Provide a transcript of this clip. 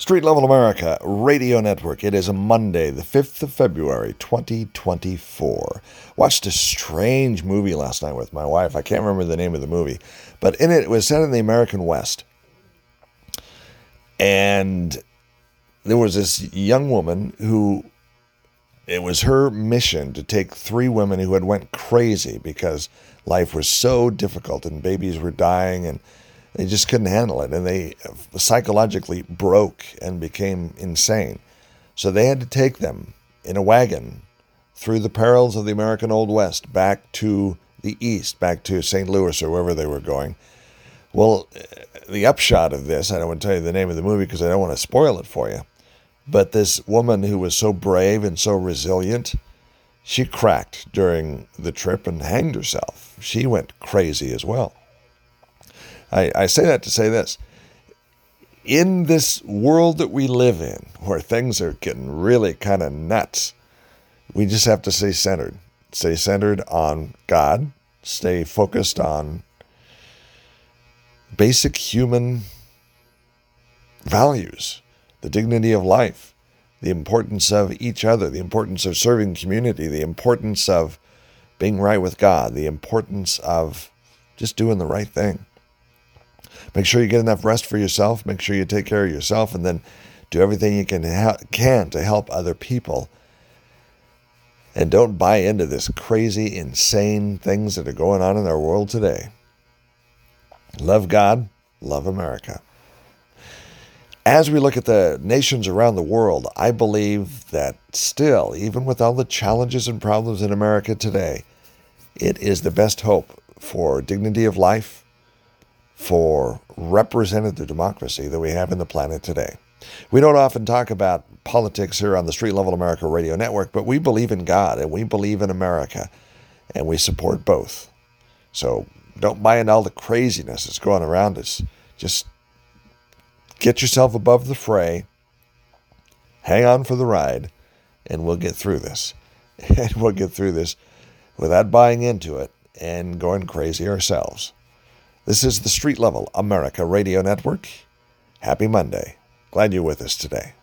Street Level America Radio Network. It is a Monday, the 5th of February, 2024. Watched a strange movie last night with my wife. I can't remember the name of the movie, but in it, it was set in the American West. And there was this young woman who it was her mission to take three women who had went crazy because life was so difficult and babies were dying and they just couldn't handle it, and they psychologically broke and became insane. So they had to take them in a wagon through the perils of the American Old West back to the East, back to St. Louis or wherever they were going. Well, uh, the upshot of this, I don't want to tell you the name of the movie because I don't want to spoil it for you, but this woman who was so brave and so resilient, she cracked during the trip and hanged herself. She went crazy as well. I, I say that to say this. In this world that we live in, where things are getting really kind of nuts, we just have to stay centered. Stay centered on God, stay focused on basic human values, the dignity of life, the importance of each other, the importance of serving community, the importance of being right with God, the importance of just doing the right thing. Make sure you get enough rest for yourself. Make sure you take care of yourself, and then do everything you can ha- can to help other people. And don't buy into this crazy, insane things that are going on in our world today. Love God, love America. As we look at the nations around the world, I believe that still, even with all the challenges and problems in America today, it is the best hope for dignity of life, for representative democracy that we have in the planet today. We don't often talk about politics here on the Street Level America Radio Network, but we believe in God and we believe in America and we support both. So don't buy into all the craziness that's going around us. Just get yourself above the fray, hang on for the ride, and we'll get through this. And we'll get through this without buying into it and going crazy ourselves. This is the Street Level America Radio Network. Happy Monday. Glad you're with us today.